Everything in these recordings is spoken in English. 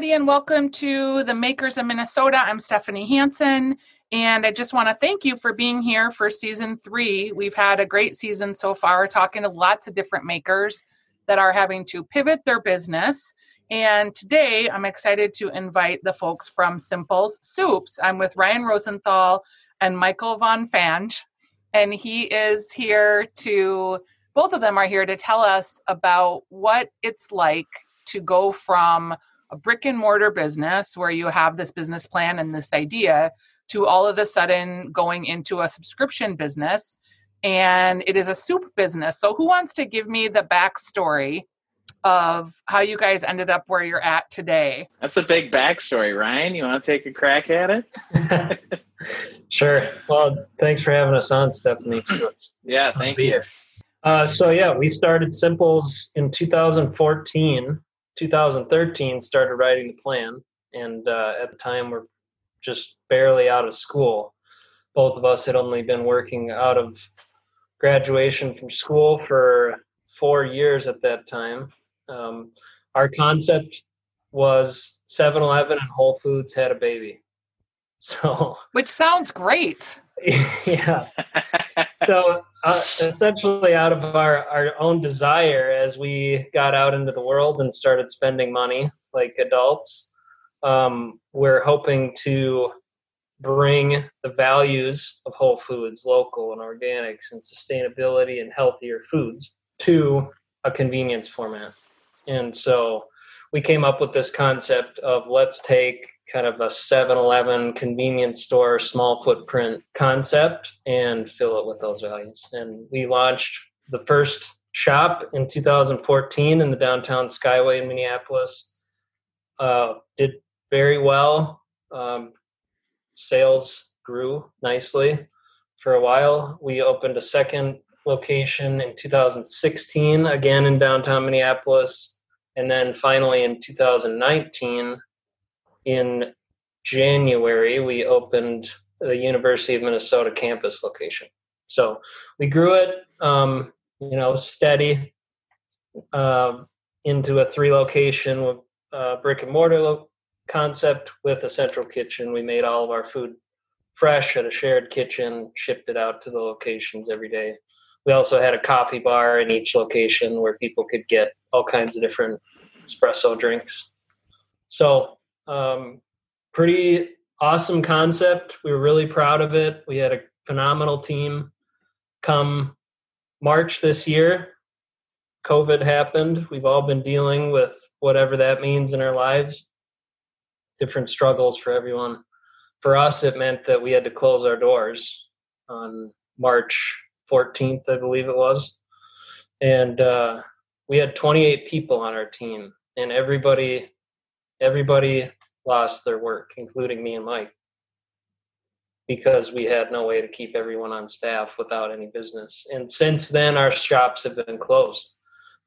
everybody, and welcome to the Makers of Minnesota. I'm Stephanie Hanson, and I just want to thank you for being here for season three. We've had a great season so far, talking to lots of different makers that are having to pivot their business. And today I'm excited to invite the folks from Simples Soups. I'm with Ryan Rosenthal and Michael Von Fange, and he is here to, both of them are here to tell us about what it's like to go from a brick and mortar business where you have this business plan and this idea to all of a sudden going into a subscription business and it is a soup business. So, who wants to give me the backstory of how you guys ended up where you're at today? That's a big backstory, Ryan. You want to take a crack at it? sure. Well, thanks for having us on, Stephanie. yeah, thank you. Uh, so, yeah, we started Simples in 2014 2013 started writing the plan, and uh, at the time we're just barely out of school. Both of us had only been working out of graduation from school for four years at that time. Um, our concept was 7-Eleven and Whole Foods had a baby. So, which sounds great. yeah. so uh, essentially, out of our, our own desire, as we got out into the world and started spending money like adults, um, we're hoping to bring the values of whole foods, local and organics, and sustainability and healthier foods to a convenience format. And so we came up with this concept of let's take kind of a 7-Eleven convenience store, small footprint concept, and fill it with those values. And we launched the first shop in 2014 in the downtown Skyway in Minneapolis. Uh, did very well. Um, sales grew nicely for a while. We opened a second location in 2016, again in downtown Minneapolis. And then finally in 2019, in January, we opened the University of Minnesota campus location. So we grew it, um, you know, steady uh, into a three location uh, brick and mortar lo- concept with a central kitchen. We made all of our food fresh at a shared kitchen, shipped it out to the locations every day. We also had a coffee bar in each location where people could get all kinds of different espresso drinks. So um, pretty awesome concept. We were really proud of it. We had a phenomenal team. Come March this year, COVID happened. We've all been dealing with whatever that means in our lives. Different struggles for everyone. For us, it meant that we had to close our doors on March 14th, I believe it was. And uh, we had 28 people on our team, and everybody, everybody lost their work, including me and Mike, because we had no way to keep everyone on staff without any business. And since then, our shops have been closed.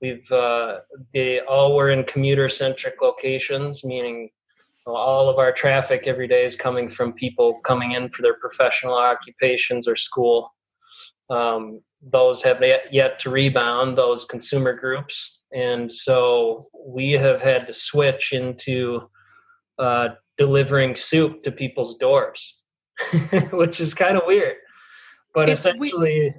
We've uh, they all were in commuter centric locations, meaning all of our traffic every day is coming from people coming in for their professional occupations or school. Um, those have yet to rebound, those consumer groups. And so we have had to switch into uh, delivering soup to people's doors, which is kind of weird. But it's essentially, we-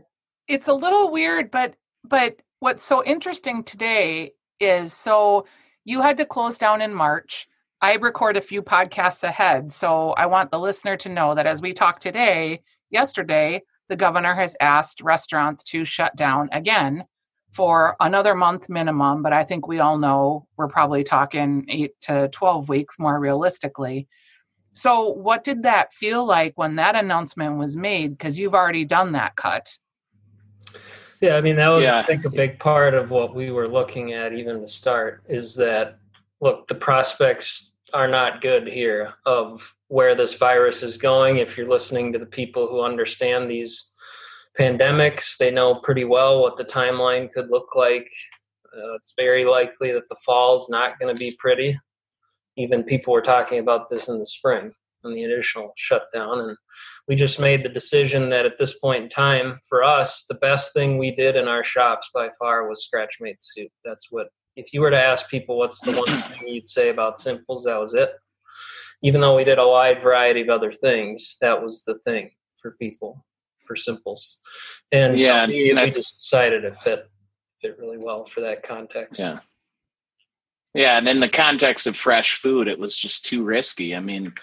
it's a little weird. But but what's so interesting today is so you had to close down in March. I record a few podcasts ahead, so I want the listener to know that as we talk today, yesterday, the governor has asked restaurants to shut down again for another month minimum, but I think we all know we're probably talking eight to 12 weeks more realistically. So, what did that feel like when that announcement was made? Because you've already done that cut. Yeah, I mean, that was, yeah. I think, a big part of what we were looking at even to start is that, look, the prospects are not good here of where this virus is going. If you're listening to the people who understand these pandemics. They know pretty well what the timeline could look like. Uh, it's very likely that the fall is not going to be pretty. Even people were talking about this in the spring and the initial shutdown. And we just made the decision that at this point in time, for us, the best thing we did in our shops by far was scratch made soup. That's what if you were to ask people what's the one thing you'd say about Simples, that was it. Even though we did a wide variety of other things, that was the thing for people for Simples. And Yeah, so we, and I- we just decided it fit fit really well for that context. Yeah. Yeah, and in the context of fresh food, it was just too risky. I mean,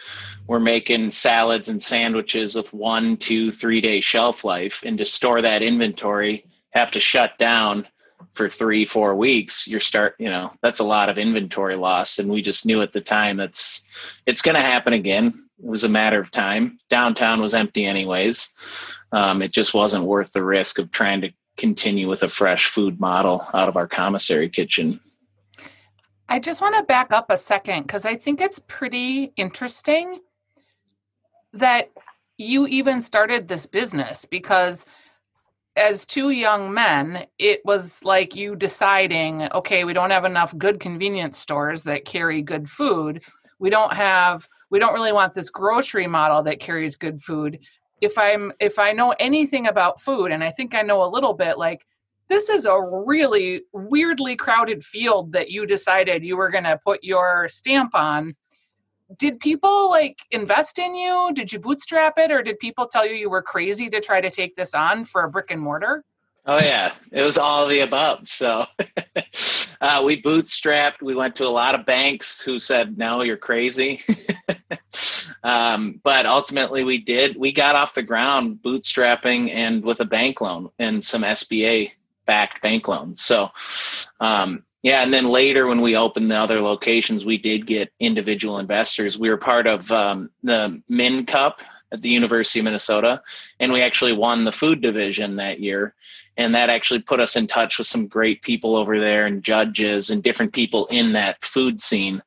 we're making salads and sandwiches with one, two, three day shelf life, and to store that inventory, have to shut down for three, four weeks. You're start, you know, that's a lot of inventory loss, and we just knew at the time that's it's going to happen again. It was a matter of time. Downtown was empty anyways. Um, it just wasn't worth the risk of trying to continue with a fresh food model out of our commissary kitchen. I just want to back up a second because I think it's pretty interesting that you even started this business because as two young men, it was like you deciding, okay, we don't have enough good convenience stores that carry good food. We don't have we don't really want this grocery model that carries good food. If I'm if I know anything about food and I think I know a little bit like this is a really weirdly crowded field that you decided you were going to put your stamp on. Did people like invest in you? Did you bootstrap it or did people tell you you were crazy to try to take this on for a brick and mortar? Oh yeah, it was all the above. So uh, we bootstrapped. We went to a lot of banks who said, "No, you're crazy." um, but ultimately, we did. We got off the ground bootstrapping and with a bank loan and some SBA backed bank loans. So um, yeah, and then later when we opened the other locations, we did get individual investors. We were part of um, the Min Cup at the University of Minnesota, and we actually won the food division that year. And that actually put us in touch with some great people over there and judges and different people in that food scene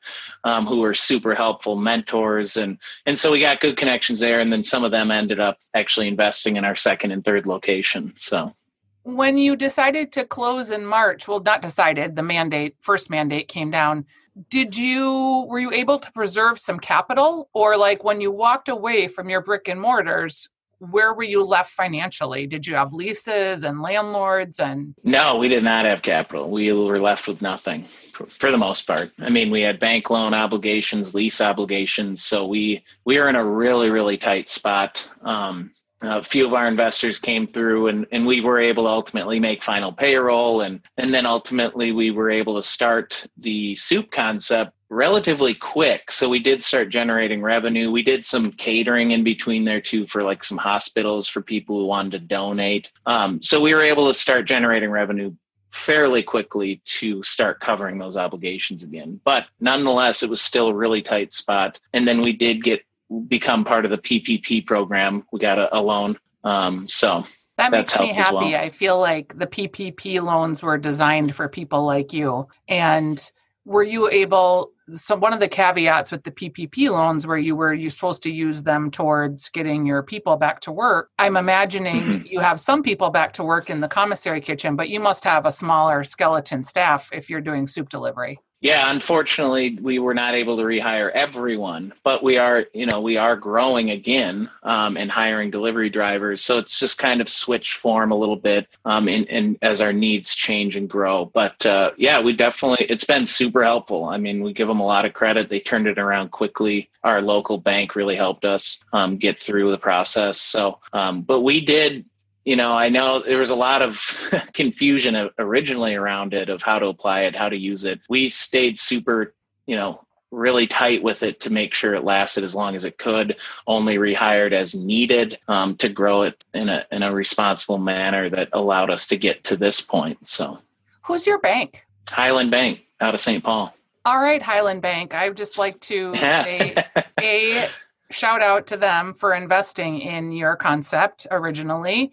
um, who were super helpful mentors. And, and so we got good connections there. And then some of them ended up actually investing in our second and third location. So When you decided to close in March, well, not decided, the mandate, first mandate came down. Did you, were you able to preserve some capital? Or like when you walked away from your brick and mortars, where were you left financially? Did you have leases and landlords and No, we did not have capital. We were left with nothing for, the most part. I mean, we had bank loan obligations, lease obligations, so we we are in a really really tight spot. Um, a few of our investors came through, and, and we were able to ultimately make final payroll, and and then ultimately we were able to start the soup concept relatively quick. So we did start generating revenue. We did some catering in between there too for like some hospitals for people who wanted to donate. Um, so we were able to start generating revenue fairly quickly to start covering those obligations again. But nonetheless, it was still a really tight spot. And then we did get become part of the PPP program. We got a, a loan. Um, so that makes me happy. well. I feel like the PPP loans were designed for people like you. And were you able so one of the caveats with the PPP loans where you were you supposed to use them towards getting your people back to work. I'm imagining Mhm. you have some people back to work in the commissary kitchen, but you must have a smaller skeleton staff if you're doing soup delivery. Yeah, unfortunately, we were not able to rehire everyone, but we are, you know, we are growing again um, and hiring delivery drivers. So it's just kind of switch form a little bit, um, in as our needs change and grow. But uh, yeah, we definitely, it's been super helpful. I mean, we give them a lot of credit. They turned it around quickly. Our local bank really helped us um, get through the process. So, um, but we did you know, I know there was a lot of confusion originally around it of how to apply it, how to use it. We stayed super, you know, really tight with it to make sure it lasted as long as it could. Only rehired as needed um, to grow it in a in a responsible manner that allowed us to get to this point. So, Who's your bank? Highland Bank out of St. Paul. All right, Highland Bank. I would just like to say a shout out to them for investing in your concept originally.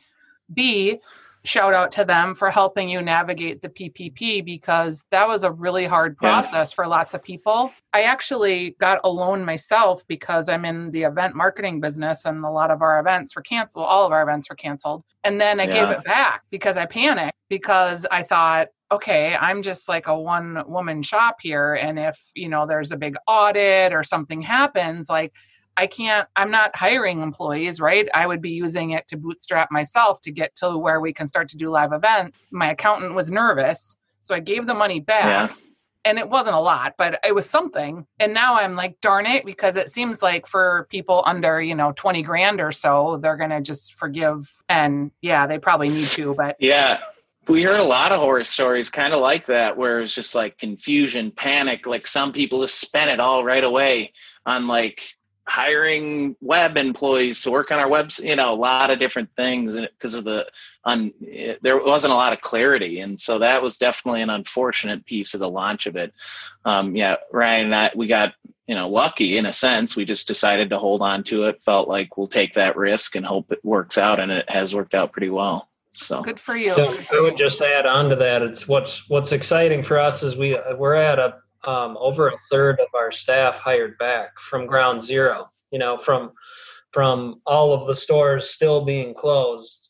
B, shout out to them for helping you navigate the PPP because that was a really hard Yeah. process for lots of people. I actually got a loan myself because I'm in the event marketing business and a lot of our events were canceled. All of our events were canceled. And then I gave it back because I panicked because I thought, okay, I'm just like a one woman shop here. And if, you know, there's a big audit or something happens, like I can't, I'm not hiring employees, right? I would be using it to bootstrap myself to get to where we can start to do live events. My accountant was nervous. So I gave the money back. Yeah. and it wasn't a lot, but it was something. And now I'm like, darn it, because it seems like for people under, you know, 20 grand or so, they're going to just forgive. And yeah, they probably need to, but yeah. We heard a lot of horror stories kind of like that, where it's just like confusion, panic. Like some people just spent it all right away on like hiring web employees to work on our webs you know a lot of different things because of the un, there wasn't a lot of clarity. And so that was definitely an unfortunate piece of the launch of it. Um, yeah ryan and i we got you know lucky in a sense. We just decided to hold on to it felt like we'll take that risk and hope it works out and it has worked out pretty well. So good for you. I would just add on to that it's what's what's exciting for us is we we're at a um, over a third of our staff hired back from ground zero. You know, from from all of the stores still being closed,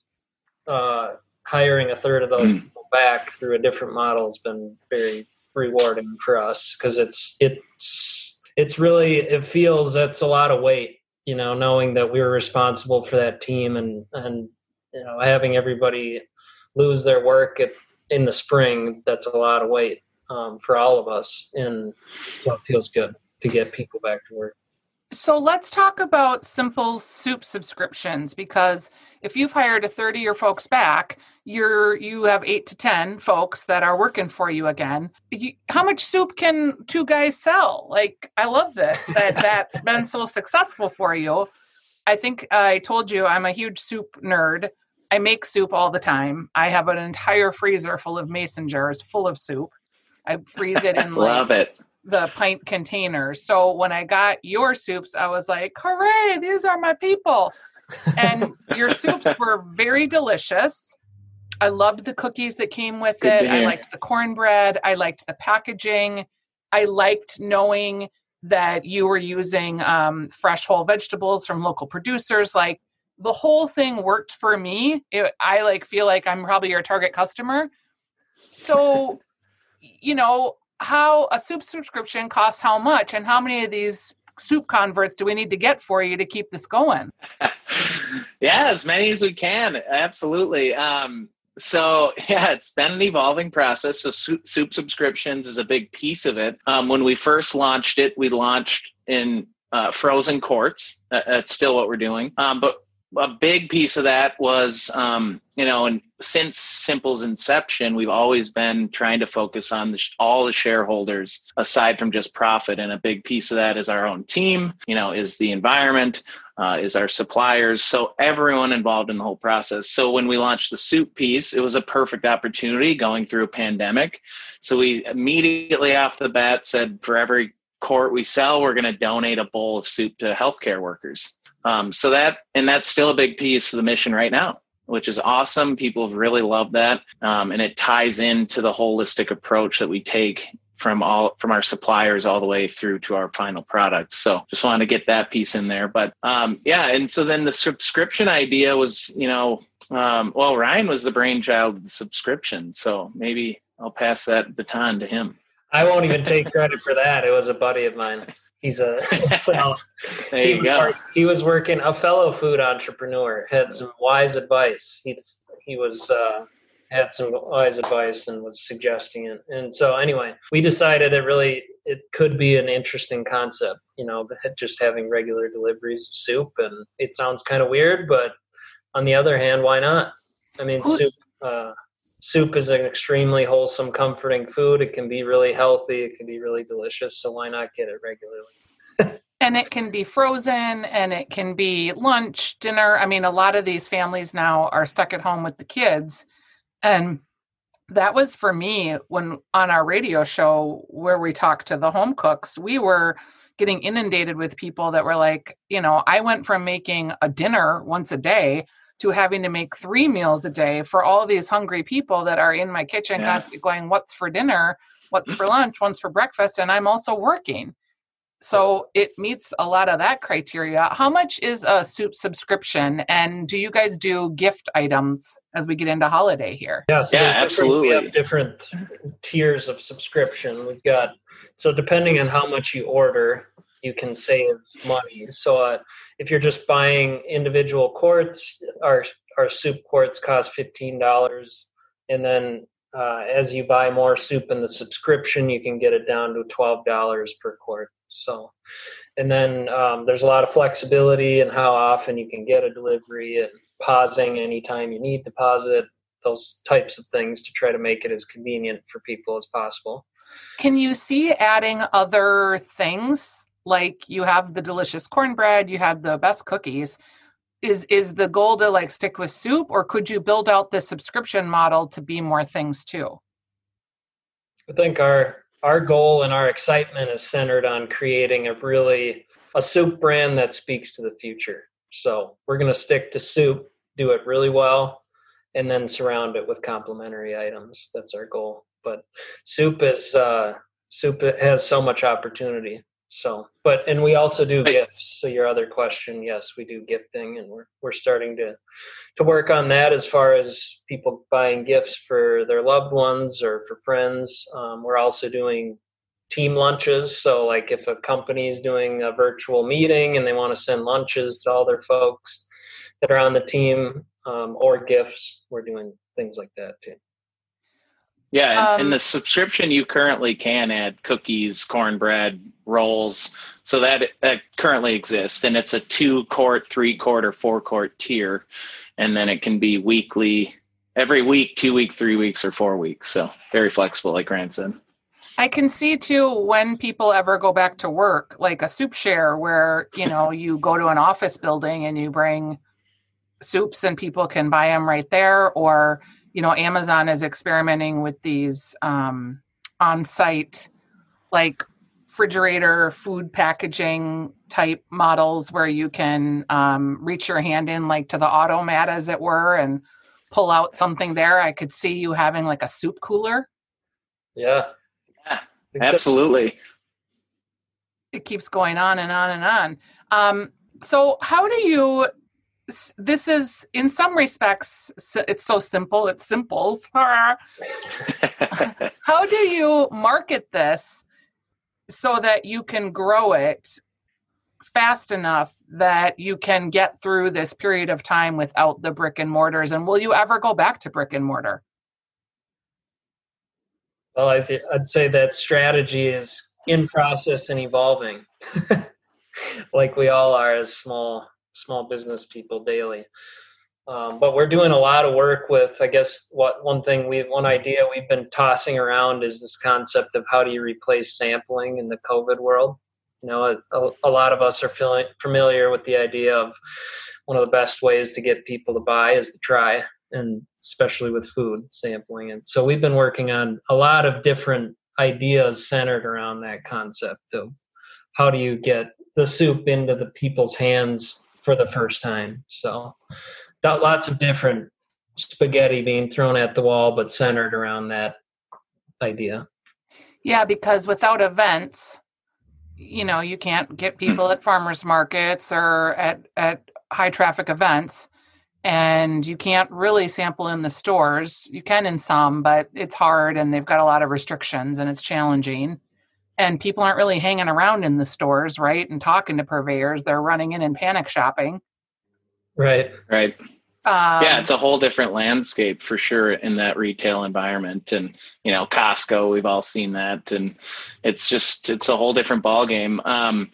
uh, hiring a third of those hmm. people back through a different model has been very rewarding for us because it's it's it's really it feels that's a lot of weight. You know, knowing that we were responsible for that team and and you know having everybody lose their work at, in the spring that's a lot of weight um, for all of us, and so it feels good to get people back to work. So let's talk about simple soup subscriptions because if you've hired a 30 of your folks back, you're you have 8 to 10 folks that are working for you again. You, how much soup can two guys sell? Like I love this that that's been so successful for you. I think I told you I'm a huge soup nerd. I make soup all the time. I have an entire freezer full of mason jars full of soup. I freeze it in love like it the pint containers. So when I got your soups, I was like, hooray, these are my people. And your soups were very delicious. I loved the cookies that came with Good it. I liked the cornbread. I liked the packaging. I liked knowing that you were using um, fresh whole vegetables from local producers. Like the whole thing worked for me. It, I like feel like I'm probably your target customer. So you know, how a soup subscription costs how much and how many of these soup converts do we need to get for you to keep this going? yeah, as many as we can. Absolutely. Um, so yeah, it's been an evolving process. So soup, soup subscriptions is a big piece of it. Um, when we first launched it, we launched in uh, frozen quarts. that's still what we're doing. Um, but a big piece of that was, um, you know, and since Simple's inception, we've always been trying to focus on the, all the shareholders aside from just profit. And a big piece of that is our own team, you know, is the environment, uh, is our suppliers. So everyone involved in the whole process. So when we launched the soup piece, it was a perfect opportunity going through a pandemic. So we immediately off the bat said, for every quart we sell, we're going to donate a bowl of soup to healthcare workers. Um, so that, and that's still a big piece of the mission right now, which is awesome. People have really loved that. Um, and it ties into the holistic approach that we take from all from our suppliers all the way through to our final product. So just wanted to get that piece in there. But um, yeah, and so then the subscription idea was, you know, um, well, Ryan was the brainchild of the subscription. So maybe I'll pass that baton to him. I won't even take credit for that. It was a buddy of mine. He's a so there you he go. Was, he was working a fellow food entrepreneur had some wise advice. He's he was uh, had some wise advice and was suggesting it. And so anyway, we decided it really it could be an interesting concept. You know, just having regular deliveries of soup, and it sounds kind of weird, but on the other hand, why not? I mean, soup. Uh, soup is an extremely wholesome, comforting food. It can be really healthy. It can be really delicious. So why not get it regularly? and it can be frozen and it can be lunch, dinner. I mean, a lot of these families now are stuck at home with the kids. And that was for me when on our radio show where we talked to the home cooks, we were getting inundated with people that were like, you know, I went from making a dinner once a day to having to make three meals a day for all these hungry people that are in my kitchen yeah. constantly going, What's for dinner? What's for lunch? What's for breakfast? And I'm also working. So it meets a lot of that criteria. How much is a soup subscription? And do you guys do gift items as we get into holiday here? Yeah, so yeah, absolutely. We have different tiers of subscription. We've got so depending on how much you order, you can save money. So uh, if you're just buying individual quarts, our our soup quarts cost fifteen dollars, and then uh, as you buy more soup in the subscription, you can get it down to twelve dollars per quart. So, and then um, there's a lot of flexibility in how often you can get a delivery and pausing anytime you need to pause it. Those types of things to try to make it as convenient for people as possible. Can you see adding other things like you have the delicious cornbread, you have the best cookies? is is the goal to like stick with soup or could you build out the subscription model to be more things too? I think our our goal and our excitement is centered on creating a really a soup brand that speaks to the future. So we're going to stick to soup do it really well and then surround it with complementary items. That's our goal. But soup is uh soup has so much opportunity so, but and we also do gifts. So your other question, yes, we do gifting, and we're we're starting to to work on that as far as people buying gifts for their loved ones or for friends. Um, we're also doing team lunches. So, like if a company is doing a virtual meeting and they want to send lunches to all their folks that are on the team um, or gifts, we're doing things like that too. Yeah, um, in the subscription, you currently can add cookies, cornbread, rolls. So that that currently exists, and it's a two quart, three quart, or four quart tier, and then it can be weekly, every week, two week, three weeks, or four weeks. So very flexible, like Grant said. I can see too when people ever go back to work, like a soup share, where you know you go to an office building and you bring soups and people can buy them right there, or you know amazon is experimenting with these um, on-site like refrigerator food packaging type models where you can um, reach your hand in like to the automat as it were and pull out something there. I could see you having like a soup cooler. Yeah. Yeah. Absolutely. It keeps going on and on and on. Um, so how do you this is in some respects it's so simple it's simples how do you market this so that you can grow it fast enough that you can get through this period of time without the brick and mortars? And will you ever go back to brick and mortar? Well I'd, I'd say that strategy is in process and evolving. Like we all are as small small business people daily. Um, but we're doing a lot of work with, I guess, what one thing we, one idea we've been tossing around is this concept of how do you replace sampling in the COVID world. You know, a, a lot of us are feeling familiar with the idea of one of the best ways to get people to buy is to try, and especially with food sampling. And so we've been working on a lot of different ideas centered around that concept of how do you get the soup into the people's hands for the first time. So, got lots of different spaghetti being thrown at the wall, but centered around that idea. Yeah, because without events, you know, you can't get hmm. people at farmers markets or at at high traffic events and you can't really sample in the stores. You can in some, but it's hard and they've got a lot of restrictions and it's challenging and people aren't really hanging around in the stores, right? And talking to purveyors. They're running in and panic shopping. Right. Right. Um, yeah, it's a whole different landscape for sure in that retail environment, and you know, Costco. We've all seen that, and it's just it's a whole different ballgame. Um,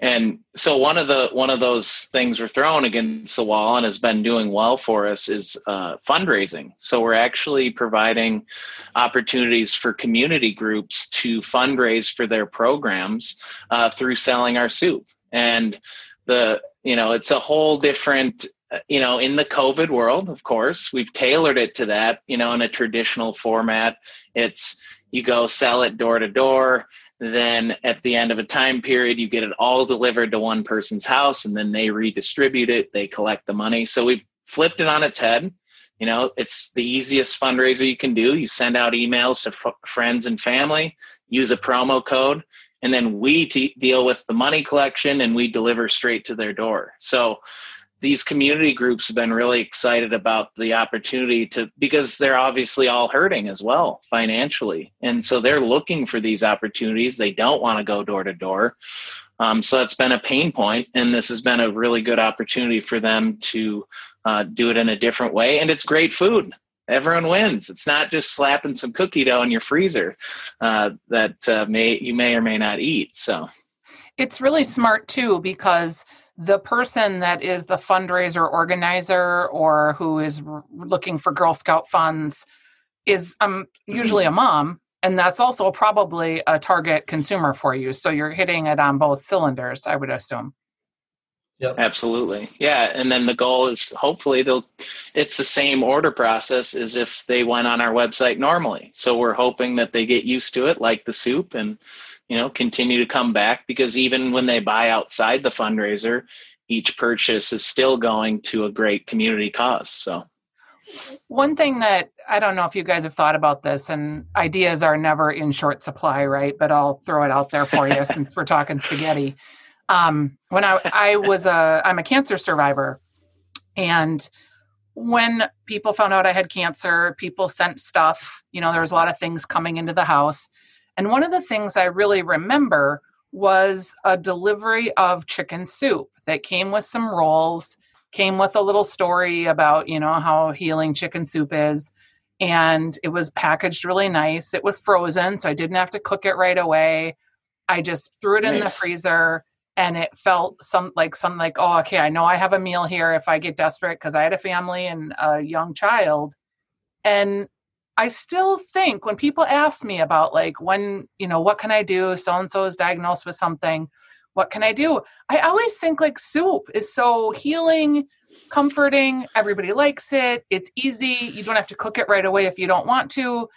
and so one of the one of those things we're throwing against the wall and has been doing well for us is uh, fundraising. So we're actually providing opportunities for community groups to fundraise for their programs uh, through selling our soup, and the you know it's a whole different Uh, you know, in the COVID world, of course, we've tailored it to that, you know, in a traditional format. It's you go sell it door to door. Then at the end of a time period, you get it all delivered to one person's house and then they redistribute it. They collect the money. So we've flipped it on its head. You know, it's the easiest fundraiser you can do. You send out emails to f- friends and family, use a promo code, and then we t- deal with the money collection and we deliver straight to their door. So, these community groups have been really excited about the opportunity to because they're obviously all hurting as well financially. And so they're looking for these opportunities. They don't want to go door to door. Um, so that's been a pain point and this has been a really good opportunity for them to uh, do it in a different way. And it's great food. Everyone wins. It's not just slapping some cookie dough in your freezer uh, that uh, may you may or may not eat. So it's really smart too because the person that is the fundraiser organizer or who is r- looking for Girl Scout funds is um, usually a mom and that's also probably a target consumer for you so you're hitting it on both cylinders i would assume Yep. Absolutely. Yeah. And then the goal is hopefully they'll, it's the same order process as if they went on our website normally. So we're hoping that they get used to it, like the soup, and, you know, continue to come back because even when they buy outside the fundraiser, each purchase is still going to a great community cause. So, one thing that I don't know if you guys have thought about this, and ideas are never in short supply, right? But I'll throw it out there for you since we're talking spaghetti um, when I, I was a I'm a cancer survivor, and when people found out I had cancer, people sent stuff. You know, there was a lot of things coming into the house, and one of the things I really remember was a delivery of chicken soup that came with some rolls, came with a little story about you know how healing chicken soup is. And it was packaged really nice. It was frozen, so I didn't have to cook it right away. I just threw it nice. in the freezer and it felt some like some like oh okay i know i have a meal here if i get desperate because i had a family and a young child and i still think when people ask me about like when you know what can i do? So and so is diagnosed with something. What can i do? I always think like soup is so healing comforting. Everybody likes it. It's easy. You don't have to cook it right away if you don't want to.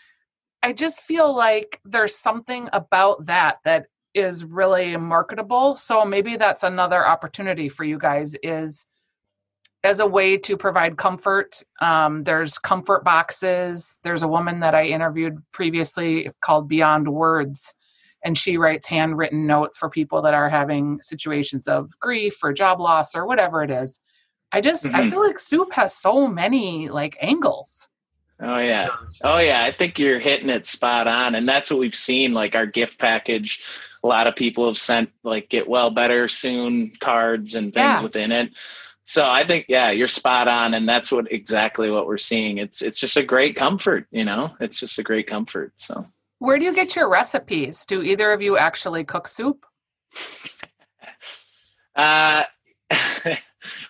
I just feel like there's something about that that is really marketable. So maybe that's another opportunity for you guys is as a way to provide comfort um, there's comfort boxes there's a woman that i interviewed previously called beyond words and she writes handwritten notes for people that are having situations of grief or job loss or whatever it is i just mm-hmm. i feel like soup has so many like angles Oh yeah. Oh yeah. I think you're hitting it spot on. And that's what we've seen. Like our gift package a lot of people have sent like get well better soon cards and things yeah. within it so i think yeah you're spot on and that's what exactly what we're seeing. It's it's just a great comfort you know? It's just a great comfort so. Where do you get your recipes? Do either of you actually cook soup? Uh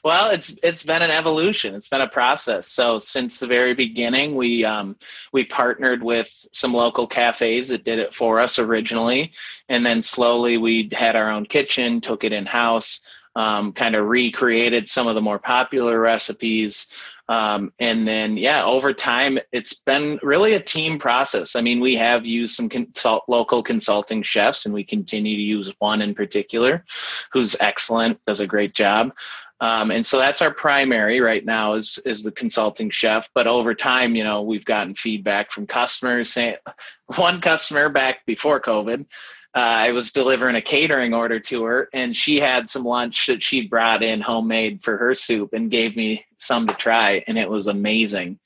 well, it's it's been an evolution. It's been a process. So since the very beginning, we um, we partnered with some local cafes that did it for us originally, and then slowly we had our own kitchen, took it in house, um, kind of recreated some of the more popular recipes. Um, and then, yeah, over time, it's been really a team process. I mean, we have used some consult- local consulting chefs, and we continue to use one in particular who's excellent, does a great job. Um, and so that's our primary right now is is the consulting chef. But over time, you know, we've gotten feedback from customers saying one customer back before COVID, uh, I was delivering a catering order to her, and she had some lunch that she brought in homemade for her soup and gave me some to try, and it was amazing.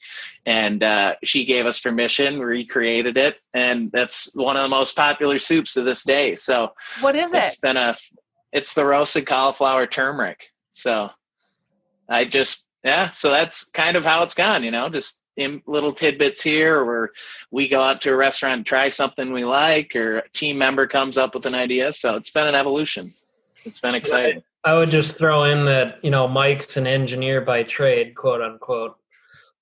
And uh, she gave us permission, recreated it, and that's one of the most popular soups to this day. So, what is it? It's been a, it's the roasted cauliflower turmeric. So I just yeah, so that's kind of how it's gone, you know, just little tidbits here where we go out to a restaurant and try something we like or a team member comes up with an idea. So it's been an evolution. It's been exciting. I would just throw in that, you know, Mike's an engineer by trade, quote unquote.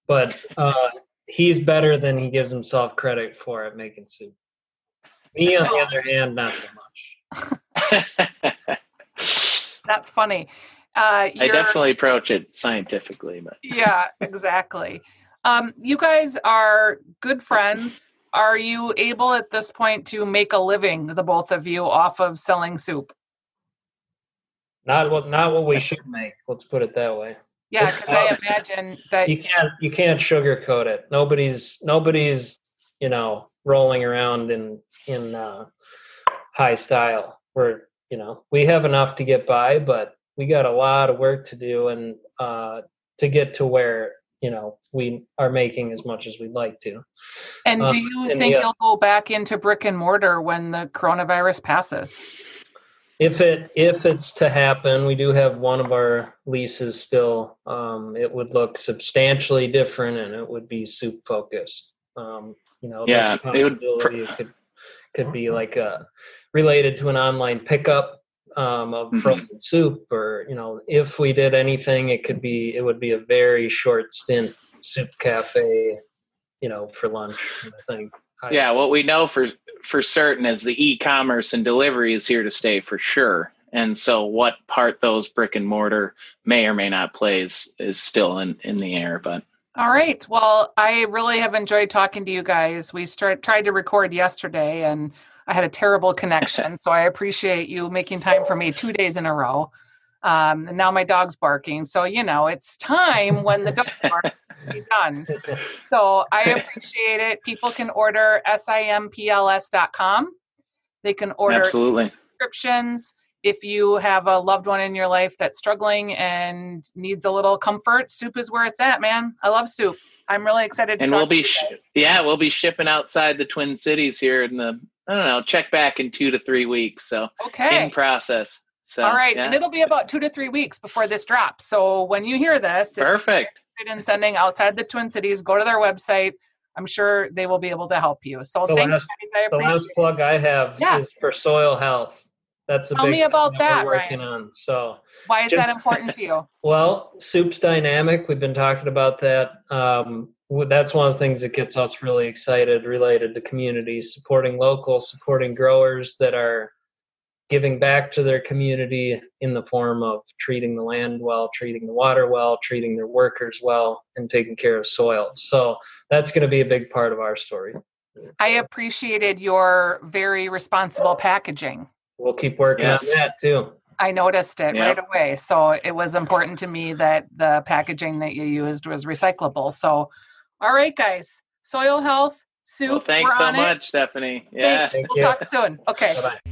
But uh, he's better than he gives himself credit for at making soup. Me, on the other hand, not so much. That's funny. Uh, I definitely approach it scientifically, but yeah, exactly. Um, you guys are good friends. Are you able at this point to make a living, the both of you, off of selling soup? Not what not what we should make. Let's put it that way. Yeah, because I imagine that you can't you can't sugarcoat it. Nobody's nobody's you know rolling around in in uh, high style. We're you know we have enough to get by, but we got a lot of work to do and uh, to get to where you know we are making as much as we'd like to. And do um, you um, think the, you'll go back into brick and mortar when the coronavirus passes? if it if it's to happen, we do have one of our leases still. Um, it would look substantially different, and it would be soup focused. Um, you know, Yeah, there's a it would possibility it could could be like a related to an online pickup um, of Mhm. frozen soup, or you know, if we did anything, it could be it would be a very short stint soup cafe, you know, for lunch. kind of thing. I- Yeah, what we know for for certain is the e-commerce and delivery is here to stay for sure. And so, what part those brick and mortar may or may not play is, is still in, in the air. But All right. Well, I really have enjoyed talking to you guys. We start, tried to record yesterday and I had a terrible connection. so I appreciate you making time for me two days in a row. Um, and now my dog's barking. So, you know, it's time when the dog barks to be done. So I appreciate it. People can order simpls.com. They can order absolutely, subscriptions. If you have a loved one in your life that's struggling and needs a little comfort, soup is where it's at, man. I love soup. I'm really excited to and we'll be sh- yeah we'll be shipping outside the Twin Cities here in the I don't know check back in two to three weeks. So Okay. in process. So All right. yeah. And it'll be about two to three weeks before this drops. So when you hear this, if you're perfect. interested in sending outside the Twin Cities, go to their website. I'm sure they will be able to help you. So The thanks, last- guys. I the last plug I have Yeah. is for soil health. That's a Tell big me thing about that, we're working Ryan. on. So, Why is that important to you? well, soup's dynamic. We've been talking about that. Um, w- that's one of the things that gets us really excited related to communities, supporting local, supporting growers that are giving back to their community in the form of treating the land well, treating the water well, treating their workers well, and taking care of soil. So that's going to be a big part of our story. I appreciated your very responsible packaging. We'll keep working Yes. on that too. I noticed it Yeah. right away. So it was important to me that the packaging that you used was recyclable. So, all right, guys, soil health, soup. Well, thanks we're so it. much, Stephanie. Yeah. Thanks. Thank we'll you. talk soon. Okay. Bye bye.